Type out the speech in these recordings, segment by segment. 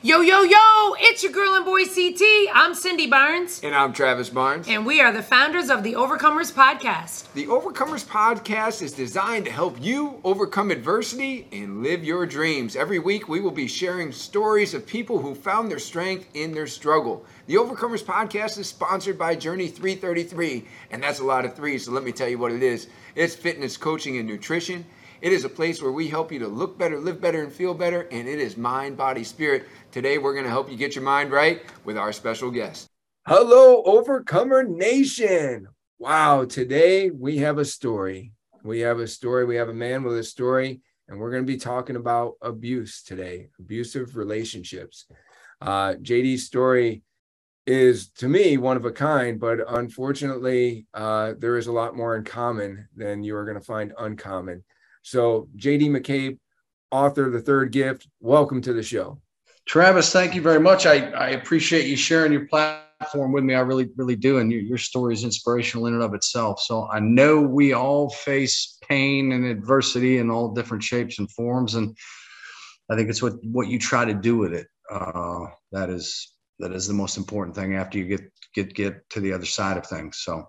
Yo, yo, yo, it's your girl and boy CT. I'm Cindy Barnes. And I'm Travis Barnes. And we are the founders of the Overcomers Podcast. The Overcomers Podcast is designed to help you overcome adversity and live your dreams. Every week, we will be sharing stories of people who found their strength in their struggle. The Overcomers Podcast is sponsored by Journey 333, and that's a lot of threes, so let me tell you what it is it's fitness, coaching, and nutrition. It is a place where we help you to look better, live better, and feel better, and it is mind, body, spirit. Today, we're going to help you get your mind right with our special guest. Hello, Overcomer Nation. Wow, today we have a story. We have a story. We have a man with a story, and we're going to be talking about abuse today, abusive relationships. Uh, JD's story is, to me, one of a kind, but unfortunately, uh, there is a lot more in common than you are going to find uncommon. So, JD McCabe, author of The Third Gift, welcome to the show. Travis, thank you very much. I, I appreciate you sharing your platform with me. I really, really do. And your, your story is inspirational in and of itself. So I know we all face pain and adversity in all different shapes and forms. And I think it's what, what you try to do with it. Uh, that is that is the most important thing after you get get get to the other side of things. So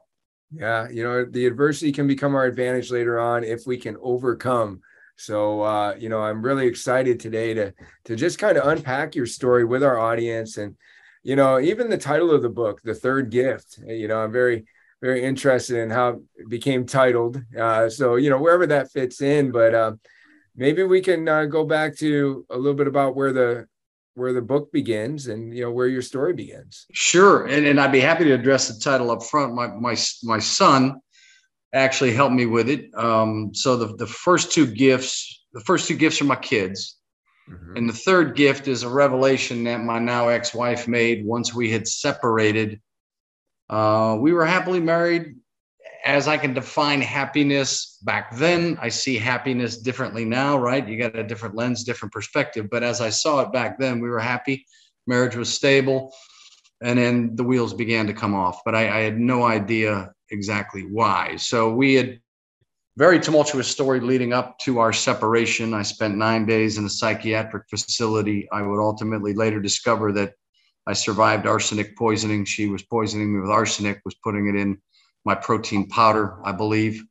yeah, you know, the adversity can become our advantage later on if we can overcome. So, uh, you know, I'm really excited today to to just kind of unpack your story with our audience, and you know, even the title of the book, "The Third Gift." You know, I'm very very interested in how it became titled. Uh, so, you know, wherever that fits in, but uh, maybe we can uh, go back to a little bit about where the where the book begins and you know where your story begins. Sure and, and i'd be happy to address the title up front. My my, my son actually helped me with it. Um, so the, the first two gifts the first two gifts are my kids. Mm-hmm. and the third gift is a revelation that my now ex-wife made once we had separated. Uh, we were happily married as I can define happiness back then, I see happiness differently now, right? You got a different lens, different perspective. But as I saw it back then, we were happy, marriage was stable, and then the wheels began to come off. But I, I had no idea exactly why. So we had very tumultuous story leading up to our separation. I spent nine days in a psychiatric facility. I would ultimately later discover that I survived arsenic poisoning. She was poisoning me with arsenic, was putting it in my protein powder, I believe.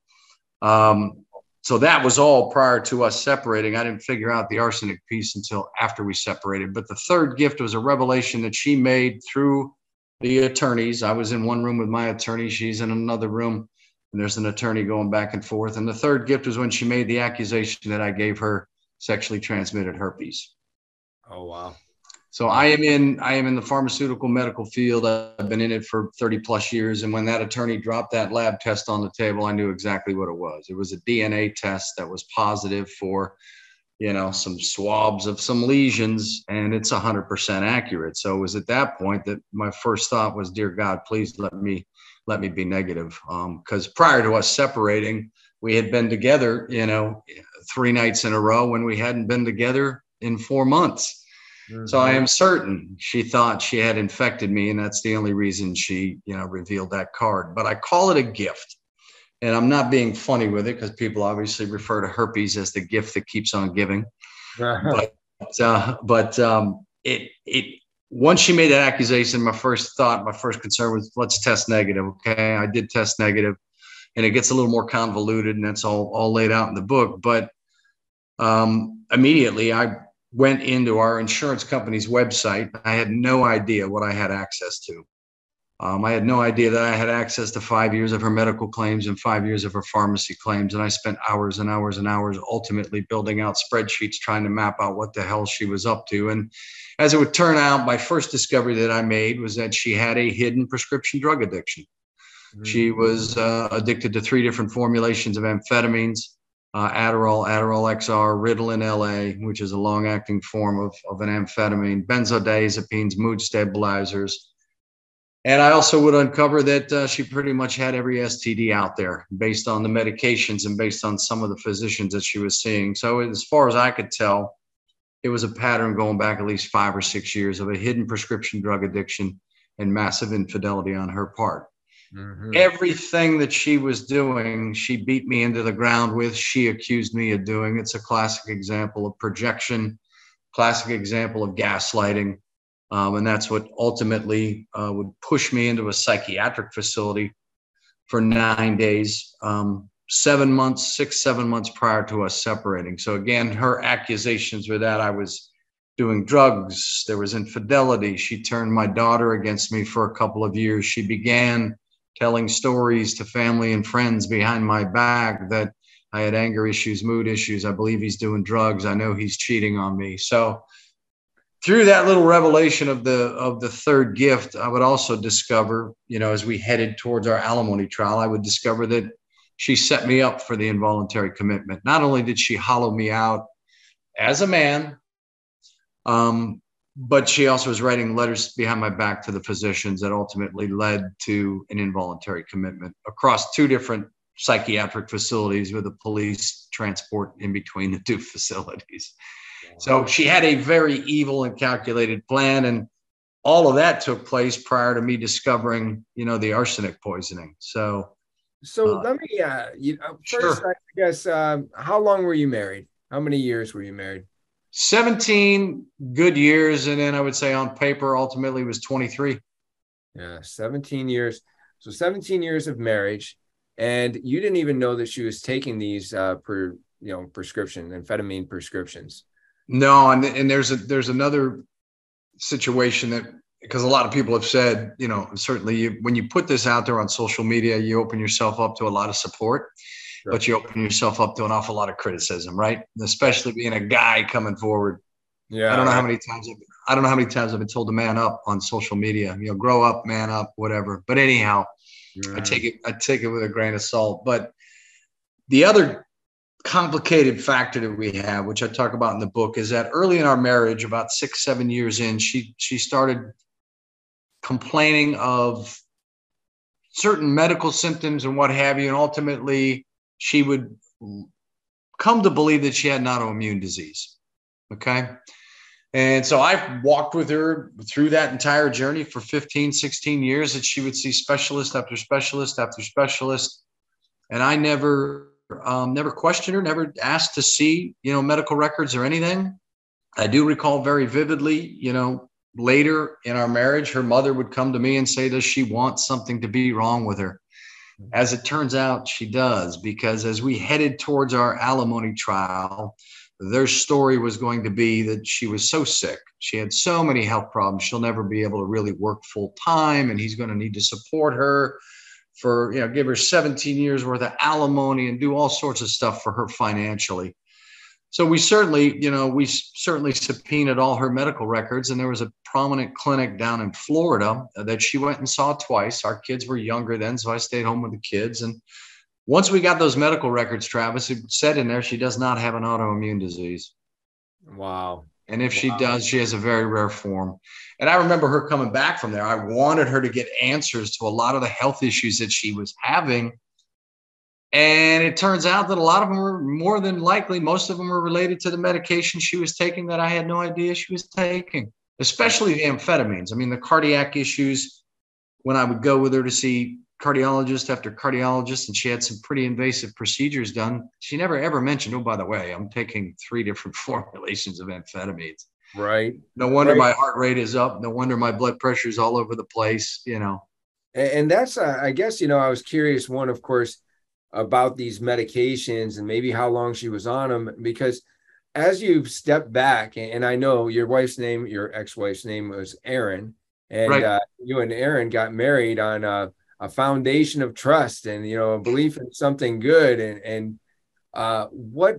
Um, so that was all prior to us separating. I didn't figure out the arsenic piece until after we separated. But the third gift was a revelation that she made through the attorneys. I was in one room with my attorney, she's in another room, and there's an attorney going back and forth. And the third gift was when she made the accusation that I gave her sexually transmitted herpes. Oh, wow. So I am in I am in the pharmaceutical medical field. I've been in it for 30 plus years. And when that attorney dropped that lab test on the table, I knew exactly what it was. It was a DNA test that was positive for, you know, some swabs of some lesions, and it's 100% accurate. So it was at that point that my first thought was, "Dear God, please let me let me be negative." Because um, prior to us separating, we had been together, you know, three nights in a row when we hadn't been together in four months. Mm-hmm. So I am certain she thought she had infected me, and that's the only reason she, you know, revealed that card. But I call it a gift, and I'm not being funny with it because people obviously refer to herpes as the gift that keeps on giving. but uh, but um, it it once she made that accusation, my first thought, my first concern was let's test negative. Okay, I did test negative, and it gets a little more convoluted, and that's all all laid out in the book. But um, immediately, I went into our insurance company's website. I had no idea what I had access to. Um, I had no idea that I had access to five years of her medical claims and five years of her pharmacy claims. And I spent hours and hours and hours ultimately building out spreadsheets trying to map out what the hell she was up to. And as it would turn out, my first discovery that I made was that she had a hidden prescription drug addiction. Mm-hmm. She was uh, addicted to three different formulations of amphetamines uh, Adderall, Adderall XR, Ritalin LA, which is a long acting form of, of an amphetamine, benzodiazepines, mood stabilizers. And I also would uncover that uh, she pretty much had every STD out there based on the medications and based on some of the physicians that she was seeing. So, as far as I could tell, it was a pattern going back at least five or six years of a hidden prescription drug addiction and massive infidelity on her part. Mm-hmm. Everything that she was doing, she beat me into the ground with. She accused me of doing. It's a classic example of projection classic example of gaslighting. Um, and that's what ultimately uh, would push me into a psychiatric facility for nine days, um, seven months, six, seven months prior to us separating. So again, her accusations were that I was doing drugs, there was infidelity. She turned my daughter against me for a couple of years. She began telling stories to family and friends behind my back that I had anger issues, mood issues. I believe he's doing drugs. I know he's cheating on me. So through that little revelation of the of the third gift, I would also discover, you know, as we headed towards our alimony trial, I would discover that she set me up for the involuntary commitment. Not only did she hollow me out as a man, um, but she also was writing letters behind my back to the physicians that ultimately led to an involuntary commitment across two different psychiatric facilities with a police transport in between the two facilities. So she had a very evil and calculated plan, and all of that took place prior to me discovering, you know, the arsenic poisoning. So, so uh, let me, uh, you know, first, sure. I guess, um, how long were you married? How many years were you married? 17 good years, and then I would say on paper, ultimately was 23. Yeah, 17 years. So 17 years of marriage, and you didn't even know that she was taking these uh, per you know prescription amphetamine prescriptions. No, and and there's a there's another situation that because a lot of people have said, you know, certainly you, when you put this out there on social media, you open yourself up to a lot of support, sure. but you open yourself up to an awful lot of criticism, right? Especially being a guy coming forward. Yeah, I don't know how many times I've, I don't know how many times I've been told to man up on social media. You know, grow up, man up, whatever. But anyhow, I take it I take it with a grain of salt. But the other complicated factor that we have, which I talk about in the book, is that early in our marriage, about six, seven years in, she she started complaining of certain medical symptoms and what have you, and ultimately she would come to believe that she had an autoimmune disease. Okay. And so I walked with her through that entire journey for 15, 16 years that she would see specialist after specialist after specialist. And I never um, never questioned her, never asked to see, you know, medical records or anything. I do recall very vividly, you know, later in our marriage, her mother would come to me and say, Does she want something to be wrong with her? As it turns out, she does, because as we headed towards our alimony trial, their story was going to be that she was so sick. She had so many health problems. She'll never be able to really work full time, and he's going to need to support her for you know give her 17 years worth of alimony and do all sorts of stuff for her financially so we certainly you know we certainly subpoenaed all her medical records and there was a prominent clinic down in florida that she went and saw twice our kids were younger then so i stayed home with the kids and once we got those medical records travis it said in there she does not have an autoimmune disease wow and if wow. she does she has a very rare form and I remember her coming back from there. I wanted her to get answers to a lot of the health issues that she was having. And it turns out that a lot of them were more than likely, most of them were related to the medication she was taking that I had no idea she was taking, especially the amphetamines. I mean, the cardiac issues, when I would go with her to see cardiologist after cardiologist, and she had some pretty invasive procedures done, she never ever mentioned, oh, by the way, I'm taking three different formulations of amphetamines. Right. No wonder right. my heart rate is up. No wonder my blood pressure is all over the place, you know. And, and that's, uh, I guess, you know, I was curious, one, of course, about these medications and maybe how long she was on them, because as you've stepped back, and I know your wife's name, your ex wife's name was Erin, and right. uh, you and Erin got married on a, a, foundation of trust and, you know, a belief in something good. And, and uh, what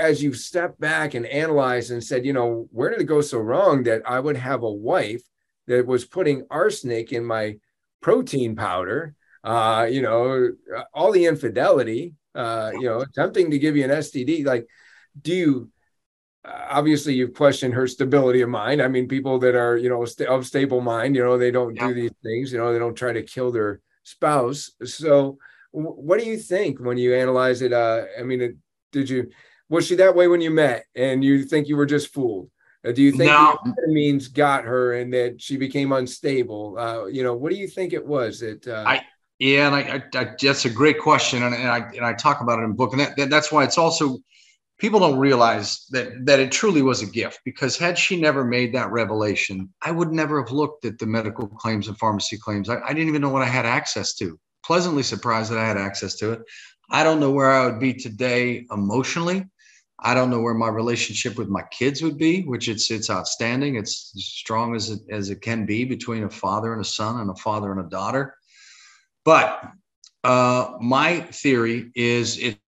as you've stepped back and analyzed and said, you know, where did it go so wrong that I would have a wife that was putting arsenic in my protein powder, uh, you know, all the infidelity, uh, you know, attempting to give you an STD. Like, do you, obviously you've questioned her stability of mind. I mean, people that are, you know, st- of stable mind, you know, they don't yeah. do these things, you know, they don't try to kill their spouse. So, w- what do you think when you analyze it? Uh, I mean, did you, was she that way when you met and you think you were just fooled? Uh, do you think no. the means got her and that she became unstable? Uh, you know, what do you think it was that? Uh, I yeah, and I, I, I, that's a great question, and, and, I and I talk about it in book, and that, that, that's why it's also people don't realize that that it truly was a gift because had she never made that revelation, I would never have looked at the medical claims and pharmacy claims. I, I didn't even know what I had access to. Pleasantly surprised that I had access to it. I don't know where I would be today emotionally. I don't know where my relationship with my kids would be, which it's it's outstanding. It's as strong as it as it can be between a father and a son and a father and a daughter. But uh, my theory is it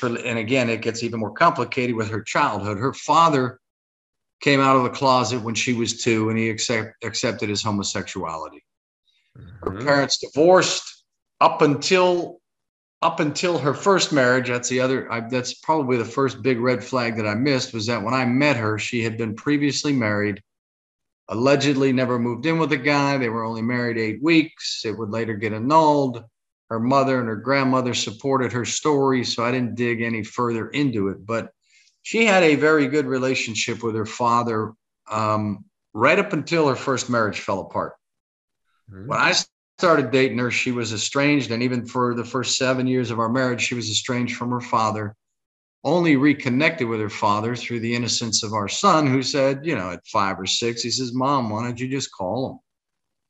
her, and again, it gets even more complicated with her childhood. Her father came out of the closet when she was two, and he accept, accepted his homosexuality. Mm-hmm. Her parents divorced up until up until her first marriage. That's the other. I, that's probably the first big red flag that I missed was that when I met her, she had been previously married. Allegedly, never moved in with a guy. They were only married eight weeks. It would later get annulled her mother and her grandmother supported her story, so I didn't dig any further into it. But she had a very good relationship with her father um, right up until her first marriage fell apart. Mm-hmm. When I started dating her, she was estranged, and even for the first seven years of our marriage, she was estranged from her father. Only reconnected with her father through the innocence of our son, who said, you know, at five or six, he says, Mom, why don't you just call him?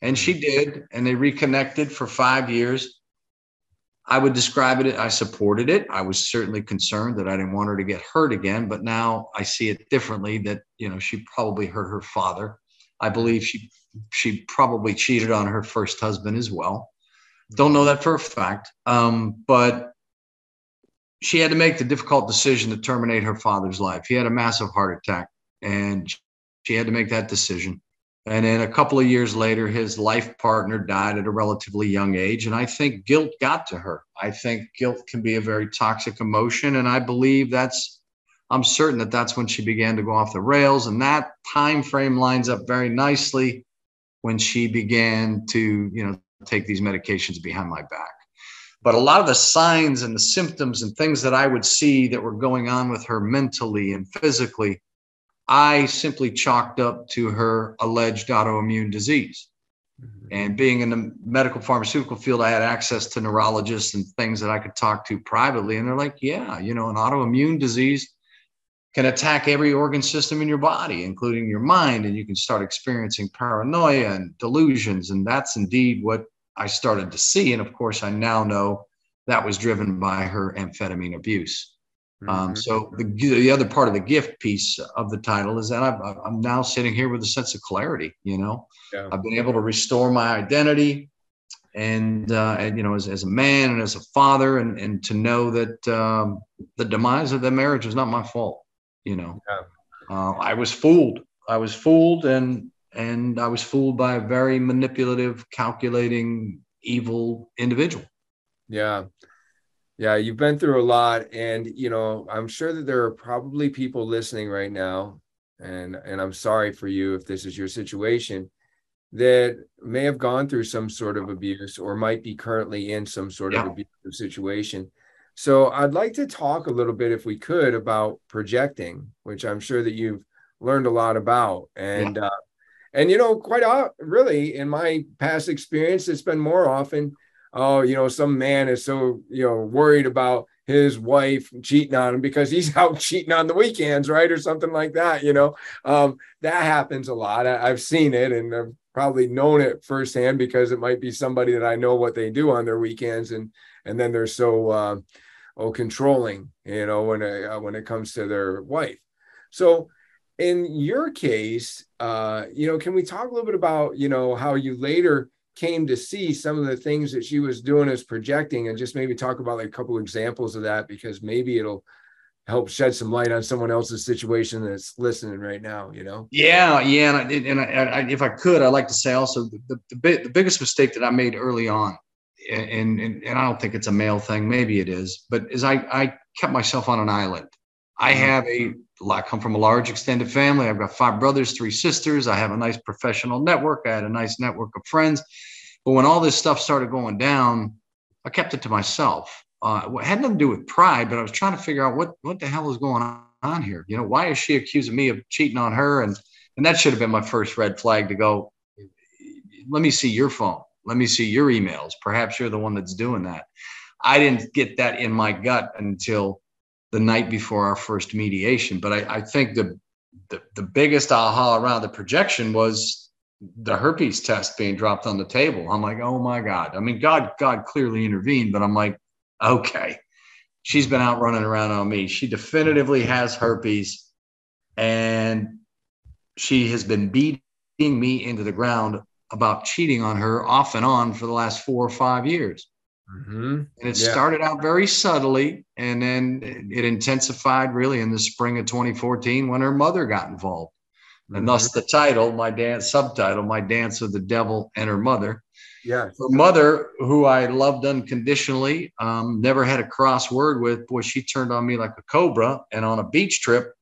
And she did, and they reconnected for five years. I would describe it, I supported it. I was certainly concerned that I didn't want her to get hurt again, but now I see it differently that, you know, she probably hurt her father. I believe she she probably cheated on her first husband as well. Don't know that for a fact. Um, but she had to make the difficult decision to terminate her father's life. He had a massive heart attack and she had to make that decision. And then a couple of years later, his life partner died at a relatively young age. And I think guilt got to her. I think guilt can be a very toxic emotion. And I believe that's, I'm certain that that's when she began to go off the rails. And that time frame lines up very nicely when she began to, you know, take these medications behind my back. But a lot of the signs and the symptoms and things that I would see that were going on with her mentally and physically I simply chalked up to her alleged autoimmune disease. Mm-hmm. And being in the medical pharmaceutical field, I had access to neurologists and things that I could talk to privately. And they're like, yeah, you know, an autoimmune disease can attack every organ system in your body, including your mind. And you can start experiencing paranoia and delusions. And that's indeed what I started to see. And of course, I now know that was driven by her amphetamine abuse. Um, mm-hmm. so the, the other part of the gift piece of the title is that I'm, I'm now sitting here with a sense of clarity. You know, yeah. I've been able to restore my identity, and, uh, and you know, as, as a man and as a father, and and to know that um, the demise of the marriage was not my fault. You know, yeah. uh, I was fooled. I was fooled, and and I was fooled by a very manipulative, calculating, evil individual. Yeah. Yeah, you've been through a lot, and you know, I'm sure that there are probably people listening right now, and and I'm sorry for you if this is your situation, that may have gone through some sort of abuse or might be currently in some sort yeah. of abusive situation. So I'd like to talk a little bit, if we could, about projecting, which I'm sure that you've learned a lot about, and yeah. uh, and you know, quite often, really in my past experience, it's been more often oh, you know, some man is so, you know, worried about his wife cheating on him because he's out cheating on the weekends, right? Or something like that, you know. Um, that happens a lot. I, have seen it and I've probably known it firsthand because it might be somebody that I know what they do on their weekends and and then they're so uh, oh controlling, you know, when uh, when it comes to their wife. So in your case, uh, you know, can we talk a little bit about, you know, how you later came to see some of the things that she was doing as projecting and just maybe talk about like a couple examples of that because maybe it'll help shed some light on someone else's situation that's listening right now you know yeah yeah and, I, and I, I, if i could i'd like to say also the, the, the, the biggest mistake that i made early on and, and and i don't think it's a male thing maybe it is but is i i kept myself on an island i mm-hmm. have a I come from a large extended family. I've got five brothers, three sisters. I have a nice professional network. I had a nice network of friends. But when all this stuff started going down, I kept it to myself. Uh, it had nothing to do with pride, but I was trying to figure out what what the hell is going on here. You know, why is she accusing me of cheating on her? And and that should have been my first red flag to go. Let me see your phone. Let me see your emails. Perhaps you're the one that's doing that. I didn't get that in my gut until the night before our first mediation. But I, I think the, the the biggest aha around the projection was the herpes test being dropped on the table. I'm like, oh my God. I mean, God, God clearly intervened, but I'm like, okay, she's been out running around on me. She definitively has herpes and she has been beating me into the ground about cheating on her off and on for the last four or five years. Mm-hmm. And it yeah. started out very subtly, and then it intensified really in the spring of 2014 when her mother got involved. Mm-hmm. And thus the title, my dance subtitle, My Dance with the Devil and Her Mother. Yeah. Her mother, who I loved unconditionally, um, never had a cross word with, boy, she turned on me like a cobra. And on a beach trip,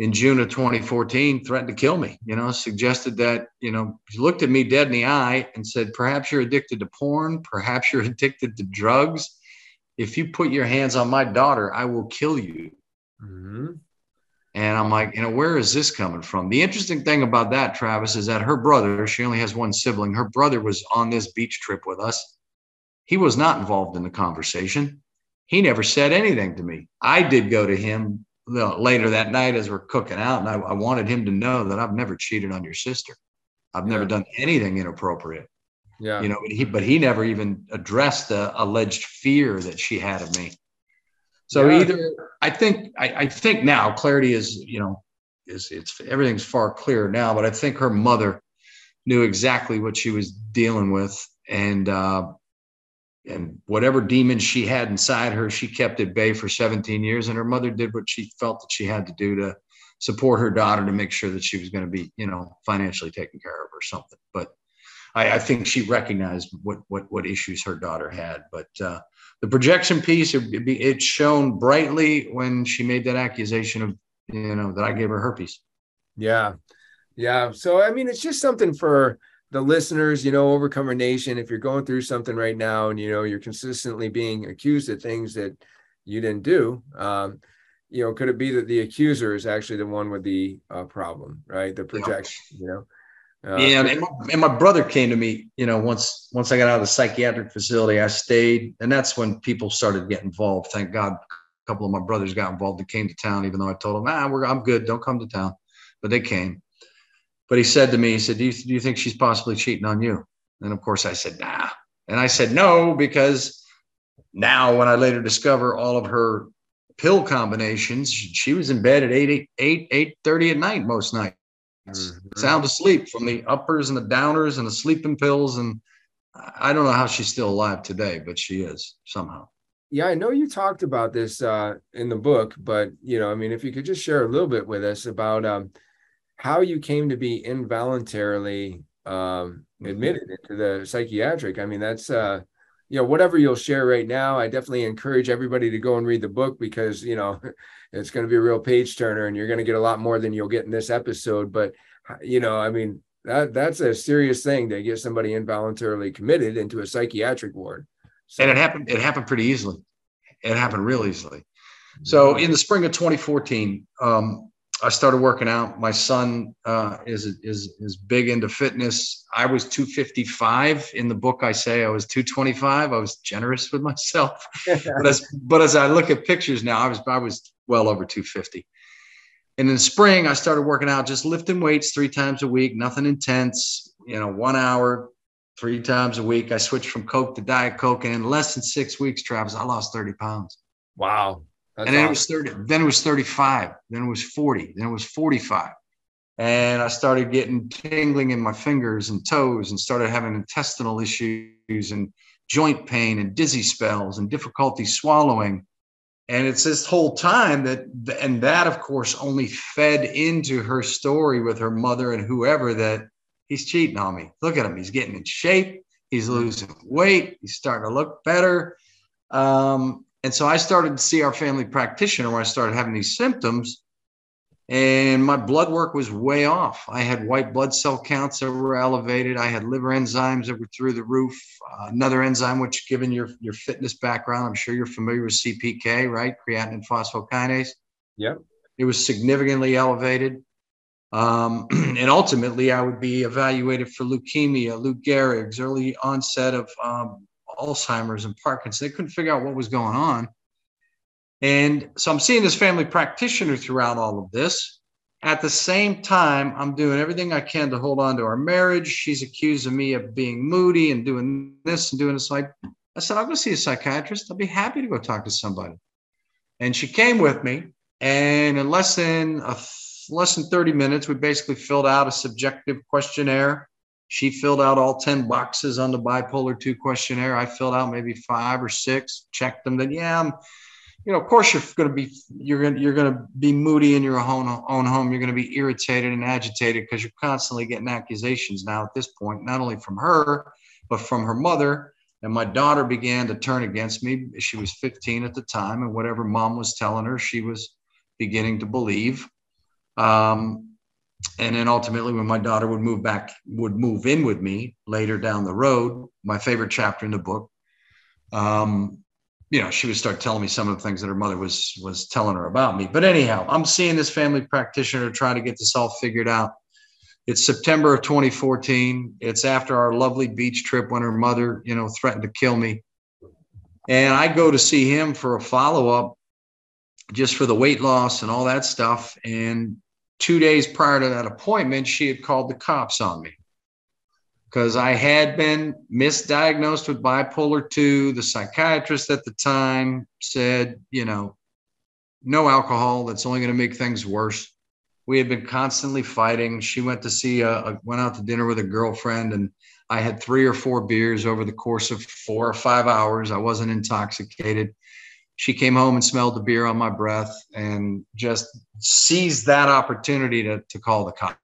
in June of 2014 threatened to kill me, you know, suggested that, you know, he looked at me dead in the eye and said, perhaps you're addicted to porn, perhaps you're addicted to drugs. If you put your hands on my daughter, I will kill you. Mm-hmm. And I'm like, you know, where is this coming from? The interesting thing about that, Travis, is that her brother, she only has one sibling, her brother was on this beach trip with us. He was not involved in the conversation. He never said anything to me. I did go to him later that night as we're cooking out, and I, I, wanted him to know that I've never cheated on your sister. I've never done anything inappropriate. Yeah. You know, but he but he never even addressed the alleged fear that she had of me. So yeah. either I think I, I think now clarity is, you know, is it's everything's far clearer now, but I think her mother knew exactly what she was dealing with. And uh and whatever demons she had inside her, she kept at bay for 17 years. And her mother did what she felt that she had to do to support her daughter to make sure that she was going to be, you know, financially taken care of or something. But I, I think she recognized what what what issues her daughter had. But uh, the projection piece, it, it shown brightly when she made that accusation of, you know, that I gave her herpes. Yeah, yeah. So I mean, it's just something for the listeners, you know, Overcomer Nation, if you're going through something right now and you know you're consistently being accused of things that you didn't do, um, you know, could it be that the accuser is actually the one with the uh, problem, right? The projection, you know. Uh, yeah, and my, and my brother came to me, you know, once once I got out of the psychiatric facility, I stayed, and that's when people started getting involved. Thank God, a couple of my brothers got involved and came to town, even though I told them, ah, we're I'm good, don't come to town, but they came. But he said to me, he said, do you, do you think she's possibly cheating on you? And of course I said, nah. And I said, no, because now when I later discover all of her pill combinations, she was in bed at 8, 8, 8, 8 30 at night most nights, mm-hmm. sound asleep from the uppers and the downers and the sleeping pills. And I don't know how she's still alive today, but she is somehow. Yeah, I know you talked about this uh, in the book, but you know, I mean, if you could just share a little bit with us about um, how you came to be involuntarily um, mm-hmm. admitted into the psychiatric. I mean, that's uh, you know whatever you'll share right now. I definitely encourage everybody to go and read the book because you know it's going to be a real page turner, and you're going to get a lot more than you'll get in this episode. But you know, I mean, that that's a serious thing to get somebody involuntarily committed into a psychiatric ward. So, and it happened. It happened pretty easily. It happened real easily. So in the spring of 2014, um, I started working out. My son uh, is is is big into fitness. I was 255 in the book. I say I was 225. I was generous with myself, but as but as I look at pictures now, I was I was well over 250. And in spring, I started working out, just lifting weights three times a week, nothing intense. You know, one hour, three times a week. I switched from Coke to Diet Coke, and in less than six weeks, Travis, I lost 30 pounds. Wow. That's and then awesome. it was 30, then it was 35, then it was 40, then it was 45. And I started getting tingling in my fingers and toes and started having intestinal issues and joint pain and dizzy spells and difficulty swallowing. And it's this whole time that, and that of course only fed into her story with her mother and whoever that he's cheating on me. Look at him. He's getting in shape. He's losing weight. He's starting to look better. Um, and so I started to see our family practitioner when I started having these symptoms, and my blood work was way off. I had white blood cell counts that were elevated. I had liver enzymes that were through the roof. Uh, another enzyme, which, given your your fitness background, I'm sure you're familiar with CPK, right? Creatine phosphokinase. Yep. It was significantly elevated. Um, and ultimately, I would be evaluated for leukemia, Lou Gehrig's, early onset of um, Alzheimer's and Parkinson's. They couldn't figure out what was going on. And so I'm seeing this family practitioner throughout all of this. At the same time, I'm doing everything I can to hold on to our marriage. She's accusing me of being moody and doing this and doing this. Like I said, I'll go see a psychiatrist. I'll be happy to go talk to somebody. And she came with me, and in less than a less than 30 minutes, we basically filled out a subjective questionnaire. She filled out all 10 boxes on the bipolar 2 questionnaire. I filled out maybe five or six, checked them. Then, yeah, I'm you know, of course you're going to be you're going you're going to be moody in your own own home. You're going to be irritated and agitated because you're constantly getting accusations now at this point, not only from her but from her mother. And my daughter began to turn against me. She was 15 at the time, and whatever mom was telling her, she was beginning to believe. Um, and then ultimately, when my daughter would move back, would move in with me later down the road, my favorite chapter in the book, um, you know, she would start telling me some of the things that her mother was was telling her about me. But anyhow, I'm seeing this family practitioner trying to get this all figured out. It's September of 2014. It's after our lovely beach trip when her mother, you know, threatened to kill me. And I go to see him for a follow up just for the weight loss and all that stuff. And two days prior to that appointment, she had called the cops on me because I had been misdiagnosed with bipolar 2. The psychiatrist at the time said, you know, no alcohol, that's only going to make things worse. We had been constantly fighting. She went to see, a, a, went out to dinner with a girlfriend, and I had three or four beers over the course of four or five hours. I wasn't intoxicated. She came home and smelled the beer on my breath and just seized that opportunity to, to call the cops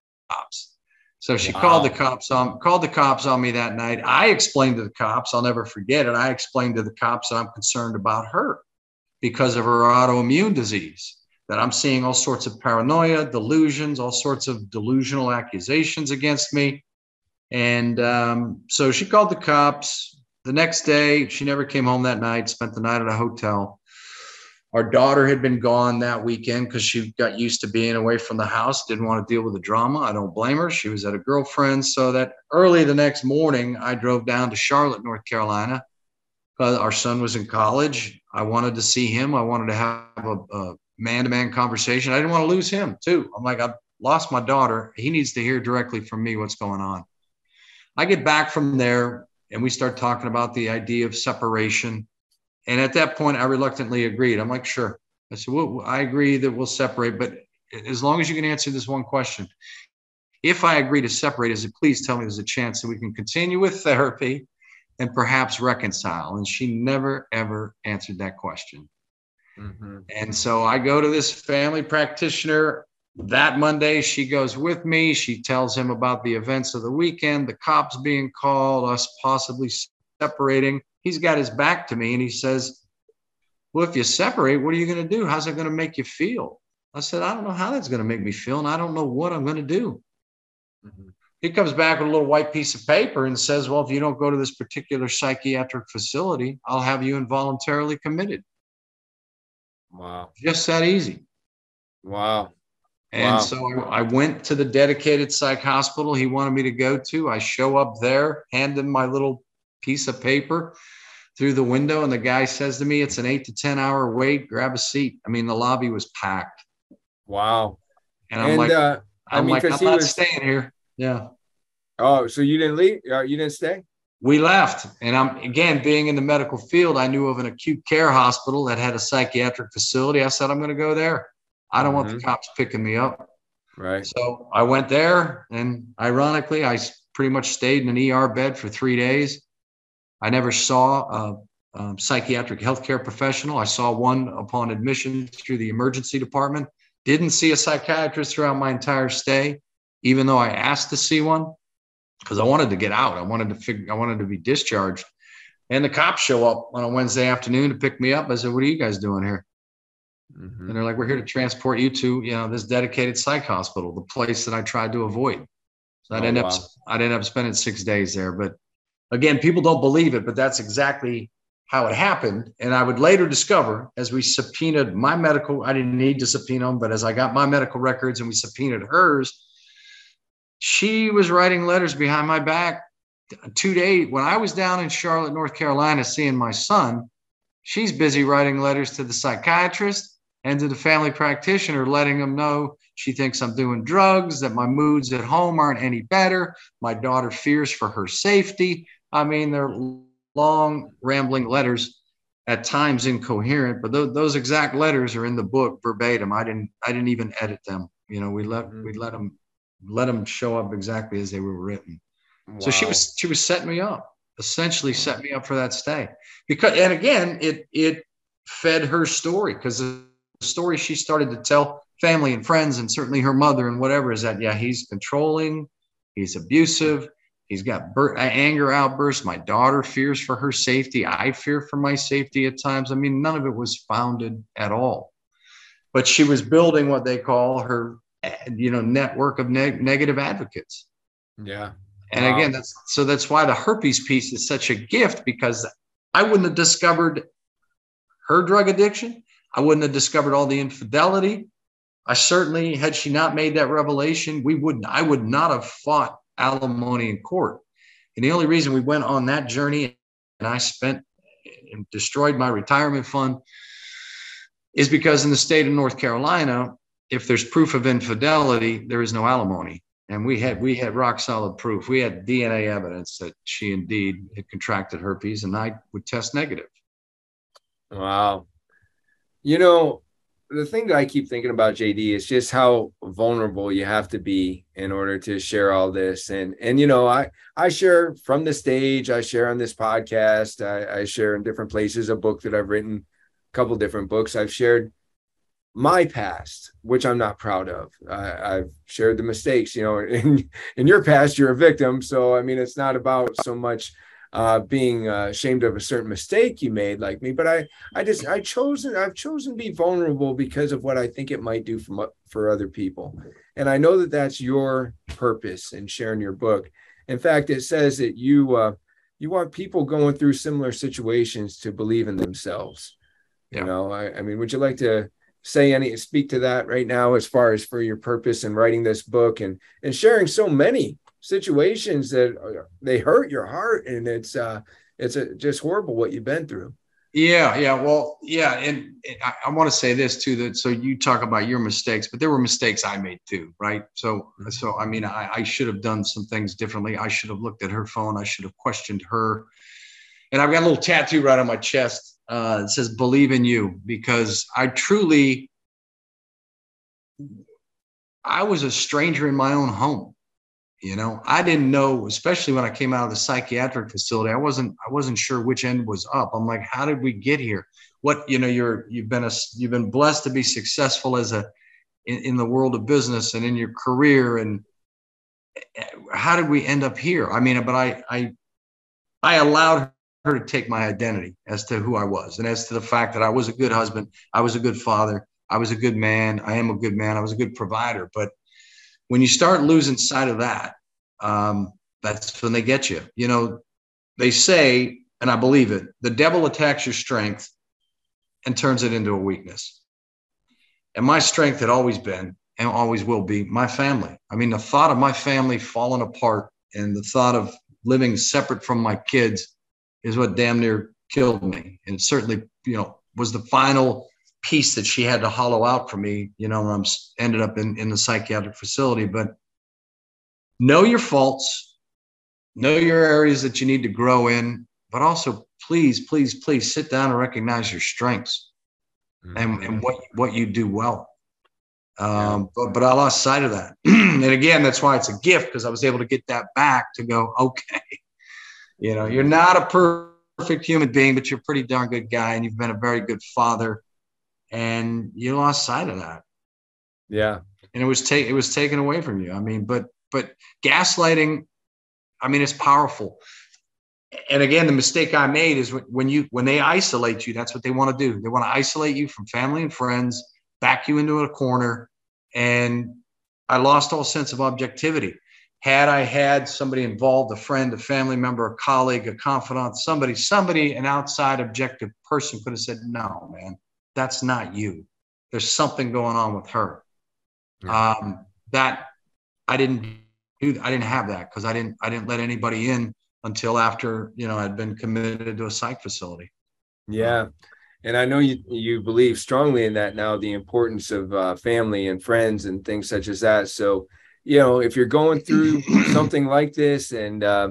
so she wow. called the cops on called the cops on me that night. I explained to the cops, I'll never forget it. I explained to the cops that I'm concerned about her because of her autoimmune disease. That I'm seeing all sorts of paranoia, delusions, all sorts of delusional accusations against me. And um, so she called the cops. The next day, she never came home that night, spent the night at a hotel. Our daughter had been gone that weekend because she got used to being away from the house, didn't want to deal with the drama. I don't blame her. She was at a girlfriend's. So that early the next morning, I drove down to Charlotte, North Carolina. Uh, our son was in college. I wanted to see him. I wanted to have a man to man conversation. I didn't want to lose him, too. I'm like, I lost my daughter. He needs to hear directly from me what's going on. I get back from there and we start talking about the idea of separation and at that point, I reluctantly agreed. I'm like, sure. I said, well, I agree that we'll separate, but as long as you can answer this one question. If I agree to separate, is it please tell me there's a chance that we can continue with therapy and perhaps reconcile? And she never, ever answered that question. Mm-hmm. And so I go to this family practitioner that Monday. She goes with me. She tells him about the events of the weekend, the cops being called, us possibly separating he's got his back to me and he says, Well, if you separate, what are you going to do? How's it going to make you feel? I said, I don't know how that's going to make me feel, and I don't know what I'm going to do. Mm-hmm. He comes back with a little white piece of paper and says, Well, if you don't go to this particular psychiatric facility, I'll have you involuntarily committed. Wow. Just that easy. Wow. And wow. so I went to the dedicated psych hospital he wanted me to go to. I show up there, hand him my little piece of paper through the window and the guy says to me it's an eight to ten hour wait. Grab a seat. I mean the lobby was packed. Wow. And i'm and, like uh, i'm I mean, like i'm not was... staying here. Yeah. Oh so you didn't leave? Uh, you didn't stay? We left. And i'm again being in the medical field i knew of an acute care hospital that had a psychiatric facility. I said i'm going to go there. I don't mm-hmm. want the mm-hmm. cops picking me up. Right. So i went there and ironically i pretty much stayed in an er bed for three days I never saw a, a psychiatric healthcare professional. I saw one upon admission through the emergency department. Didn't see a psychiatrist throughout my entire stay, even though I asked to see one because I wanted to get out. I wanted to figure. I wanted to be discharged. And the cops show up on a Wednesday afternoon to pick me up. I said, "What are you guys doing here?" Mm-hmm. And they're like, "We're here to transport you to, you know, this dedicated psych hospital, the place that I tried to avoid." So I'd oh, end wow. up, I'd end up spending six days there. But Again, people don't believe it, but that's exactly how it happened. And I would later discover as we subpoenaed my medical, I didn't need to subpoena them, but as I got my medical records and we subpoenaed hers, she was writing letters behind my back two days when I was down in Charlotte, North Carolina, seeing my son. She's busy writing letters to the psychiatrist and to the family practitioner, letting them know she thinks I'm doing drugs, that my moods at home aren't any better. My daughter fears for her safety. I mean, they're long, rambling letters, at times incoherent, but th- those exact letters are in the book verbatim. I didn't, I didn't even edit them. You know, we let, mm-hmm. we let them, let them show up exactly as they were written. Wow. So she was, she was setting me up essentially set me up for that stay because and again it it fed her story because the story she started to tell family and friends and certainly her mother and whatever is that yeah he's controlling he's abusive he's got bur- anger outbursts my daughter fears for her safety i fear for my safety at times i mean none of it was founded at all but she was building what they call her eh, you know network of neg- negative advocates yeah and wow. again, that's so that's why the herpes piece is such a gift because I wouldn't have discovered her drug addiction. I wouldn't have discovered all the infidelity. I certainly, had she not made that revelation, we wouldn't, I would not have fought alimony in court. And the only reason we went on that journey and I spent and destroyed my retirement fund is because in the state of North Carolina, if there's proof of infidelity, there is no alimony and we had we had rock solid proof. We had DNA evidence that she indeed had contracted herpes, and I would test negative. Wow, you know the thing that I keep thinking about JD is just how vulnerable you have to be in order to share all this. And and you know I I share from the stage, I share on this podcast, I, I share in different places a book that I've written, a couple different books I've shared my past, which I'm not proud of. I, have shared the mistakes, you know, in, in your past, you're a victim. So, I mean, it's not about so much uh, being uh, ashamed of a certain mistake you made like me, but I, I just, I chosen, I've chosen to be vulnerable because of what I think it might do for, for other people. And I know that that's your purpose in sharing your book. In fact, it says that you, uh, you want people going through similar situations to believe in themselves. Yeah. You know, I, I mean, would you like to say any speak to that right now as far as for your purpose in writing this book and and sharing so many situations that are, they hurt your heart and it's uh it's a, just horrible what you've been through. Yeah yeah well yeah and, and i, I want to say this too that so you talk about your mistakes but there were mistakes i made too right? So mm-hmm. so i mean I, I should have done some things differently. I should have looked at her phone. I should have questioned her. And i've got a little tattoo right on my chest uh, it says believe in you because I truly, I was a stranger in my own home. You know, I didn't know, especially when I came out of the psychiatric facility, I wasn't, I wasn't sure which end was up. I'm like, how did we get here? What, you know, you're, you've been a, you've been blessed to be successful as a, in, in the world of business and in your career. And eh, how did we end up here? I mean, but I, I, I allowed her to take my identity as to who I was and as to the fact that I was a good husband, I was a good father, I was a good man, I am a good man, I was a good provider. But when you start losing sight of that, um, that's when they get you. You know, they say, and I believe it, the devil attacks your strength and turns it into a weakness. And my strength had always been and always will be my family. I mean, the thought of my family falling apart and the thought of living separate from my kids is what damn near killed me. And certainly, you know, was the final piece that she had to hollow out for me, you know, when I'm ended up in, in the psychiatric facility. But know your faults, know your areas that you need to grow in, but also please, please, please sit down and recognize your strengths mm-hmm. and, and what, what you do well. Um, but, but I lost sight of that. and again, that's why it's a gift because I was able to get that back to go, okay, you know, you're not a perfect human being, but you're a pretty darn good guy, and you've been a very good father, and you lost sight of that. Yeah, and it was take it was taken away from you. I mean, but but gaslighting, I mean, it's powerful. And again, the mistake I made is when you when they isolate you, that's what they want to do. They want to isolate you from family and friends, back you into a corner, and I lost all sense of objectivity had I had somebody involved, a friend, a family member, a colleague, a confidant, somebody, somebody, an outside objective person could have said, no, man, that's not you. There's something going on with her. Yeah. Um, that I didn't do. I didn't have that because I didn't, I didn't let anybody in until after, you know, I'd been committed to a psych facility. Yeah. and I know you you believe strongly in that now, the importance of uh, family and friends and things such as that. So, you know, if you're going through something like this, and uh,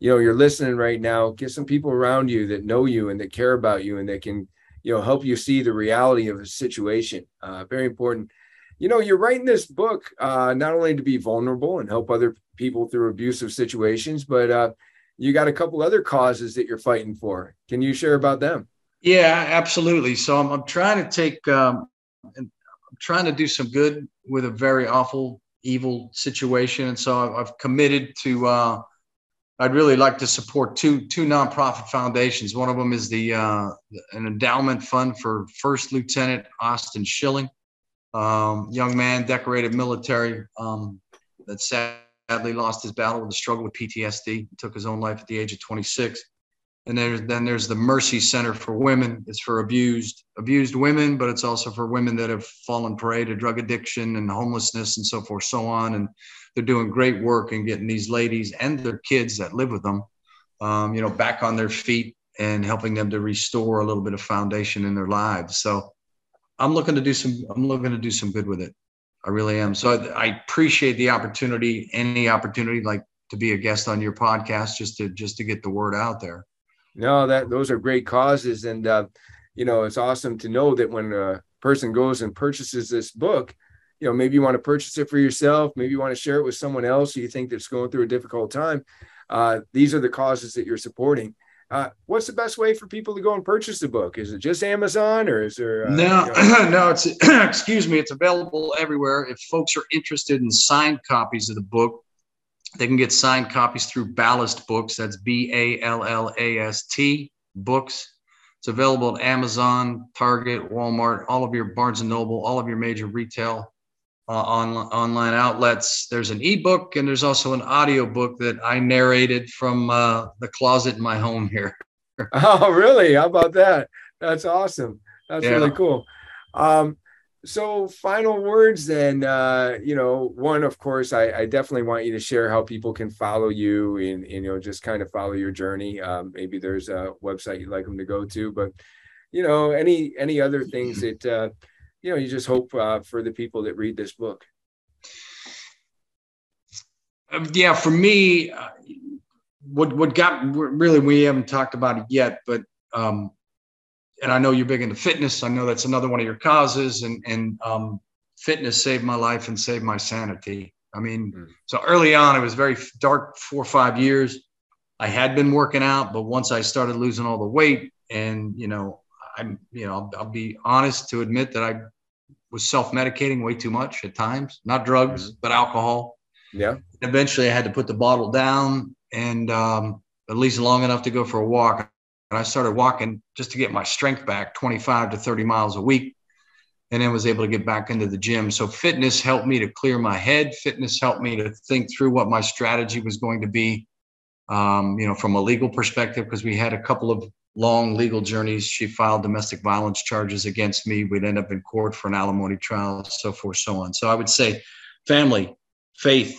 you know you're listening right now, get some people around you that know you and that care about you and that can, you know, help you see the reality of a situation. Uh, very important. You know, you're writing this book uh, not only to be vulnerable and help other people through abusive situations, but uh, you got a couple other causes that you're fighting for. Can you share about them? Yeah, absolutely. So I'm, I'm trying to take, um, I'm trying to do some good with a very awful, evil situation, and so I've, I've committed to. I'd really like to support two two nonprofit foundations. One of them is the uh, an endowment fund for First Lieutenant Austin Schilling, um, young man, decorated military, um, that sadly lost his battle with the struggle with PTSD, took his own life at the age of 26 and then there's the mercy center for women. It's for abused abused women but it's also for women that have fallen prey to drug addiction and homelessness and so forth so on. And they're doing great work in getting these ladies and their kids that live with them um, you know back on their feet and helping them to restore a little bit of foundation in their lives. So i'm looking to do some i'm looking to do some good with it. I really am. So i, I appreciate the opportunity any opportunity like to be a guest on your podcast just to just to get the word out there no, that those are great causes, and uh, you know it's awesome to know that when a person goes and purchases this book, you know maybe you want to purchase it for yourself, maybe you want to share it with someone else you think that's going through a difficult time. Uh, these are the causes that you're supporting. Uh, what's the best way for people to go and purchase the book? Is it just Amazon or is there? Uh, no, you know? no. It's excuse me. It's available everywhere. If folks are interested in signed copies of the book, they can get signed copies through Ballast Books. That's B A L L A S T Books. It's available at Amazon, Target, Walmart, all of your Barnes and Noble, all of your major retail uh, on, online outlets. There's an ebook and there's also an audio book that I narrated from uh, the closet in my home here. oh, really? How about that? That's awesome. That's yeah. really cool. Um, so final words then uh you know one of course I, I definitely want you to share how people can follow you and, and you know just kind of follow your journey. Um maybe there's a website you'd like them to go to but you know any any other things that uh you know you just hope uh, for the people that read this book? Um, yeah for me uh, what what got really we haven't talked about it yet but um and I know you're big into fitness. I know that's another one of your causes, and and um, fitness saved my life and saved my sanity. I mean, mm. so early on, it was very dark four or five years. I had been working out, but once I started losing all the weight, and you know, I'm you know, I'll, I'll be honest to admit that I was self-medicating way too much at times. Not drugs, mm. but alcohol. Yeah. Eventually, I had to put the bottle down, and um, at least long enough to go for a walk. And I started walking just to get my strength back 25 to 30 miles a week. And then was able to get back into the gym. So fitness helped me to clear my head. Fitness helped me to think through what my strategy was going to be, um, you know, from a legal perspective, because we had a couple of long legal journeys. She filed domestic violence charges against me. We'd end up in court for an alimony trial, so forth, so on. So I would say family, faith,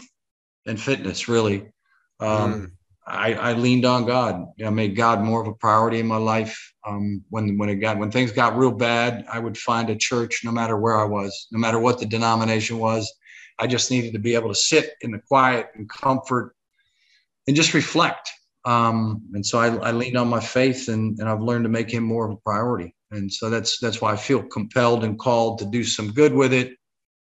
and fitness really. Um, mm. I, I leaned on God. I made God more of a priority in my life. Um, when when it got when things got real bad, I would find a church no matter where I was, no matter what the denomination was. I just needed to be able to sit in the quiet and comfort and just reflect. Um, and so I, I leaned on my faith, and, and I've learned to make Him more of a priority. And so that's that's why I feel compelled and called to do some good with it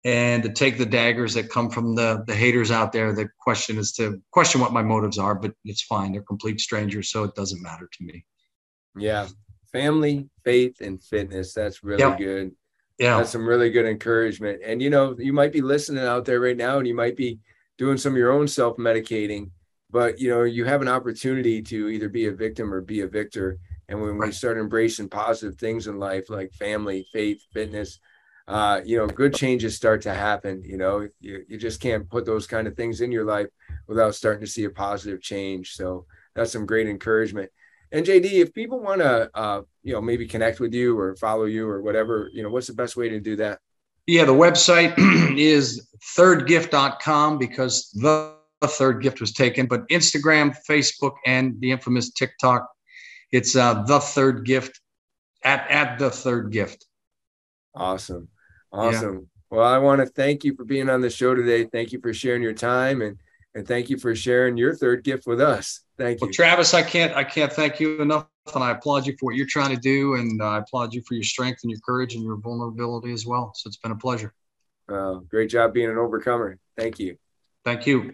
and to take the daggers that come from the the haters out there the question is to question what my motives are but it's fine. They're complete strangers so it doesn't matter to me. Yeah. Family faith and fitness. That's really yeah. good. Yeah. That's some really good encouragement. And you know you might be listening out there right now and you might be doing some of your own self-medicating but you know you have an opportunity to either be a victim or be a victor. And when right. we start embracing positive things in life like family faith fitness uh, you know, good changes start to happen. You know, you, you just can't put those kind of things in your life without starting to see a positive change. So that's some great encouragement. And JD, if people want to, uh, you know, maybe connect with you or follow you or whatever, you know, what's the best way to do that? Yeah, the website is thirdgift.com because the third gift was taken, but Instagram, Facebook, and the infamous TikTok, it's uh, the third gift at at the third gift. Awesome. Awesome. Yeah. Well, I want to thank you for being on the show today. Thank you for sharing your time and and thank you for sharing your third gift with us. Thank you. Well, Travis, I can't I can't thank you enough and I applaud you for what you're trying to do and I applaud you for your strength and your courage and your vulnerability as well. So it's been a pleasure. Uh, great job being an overcomer. Thank you. Thank you.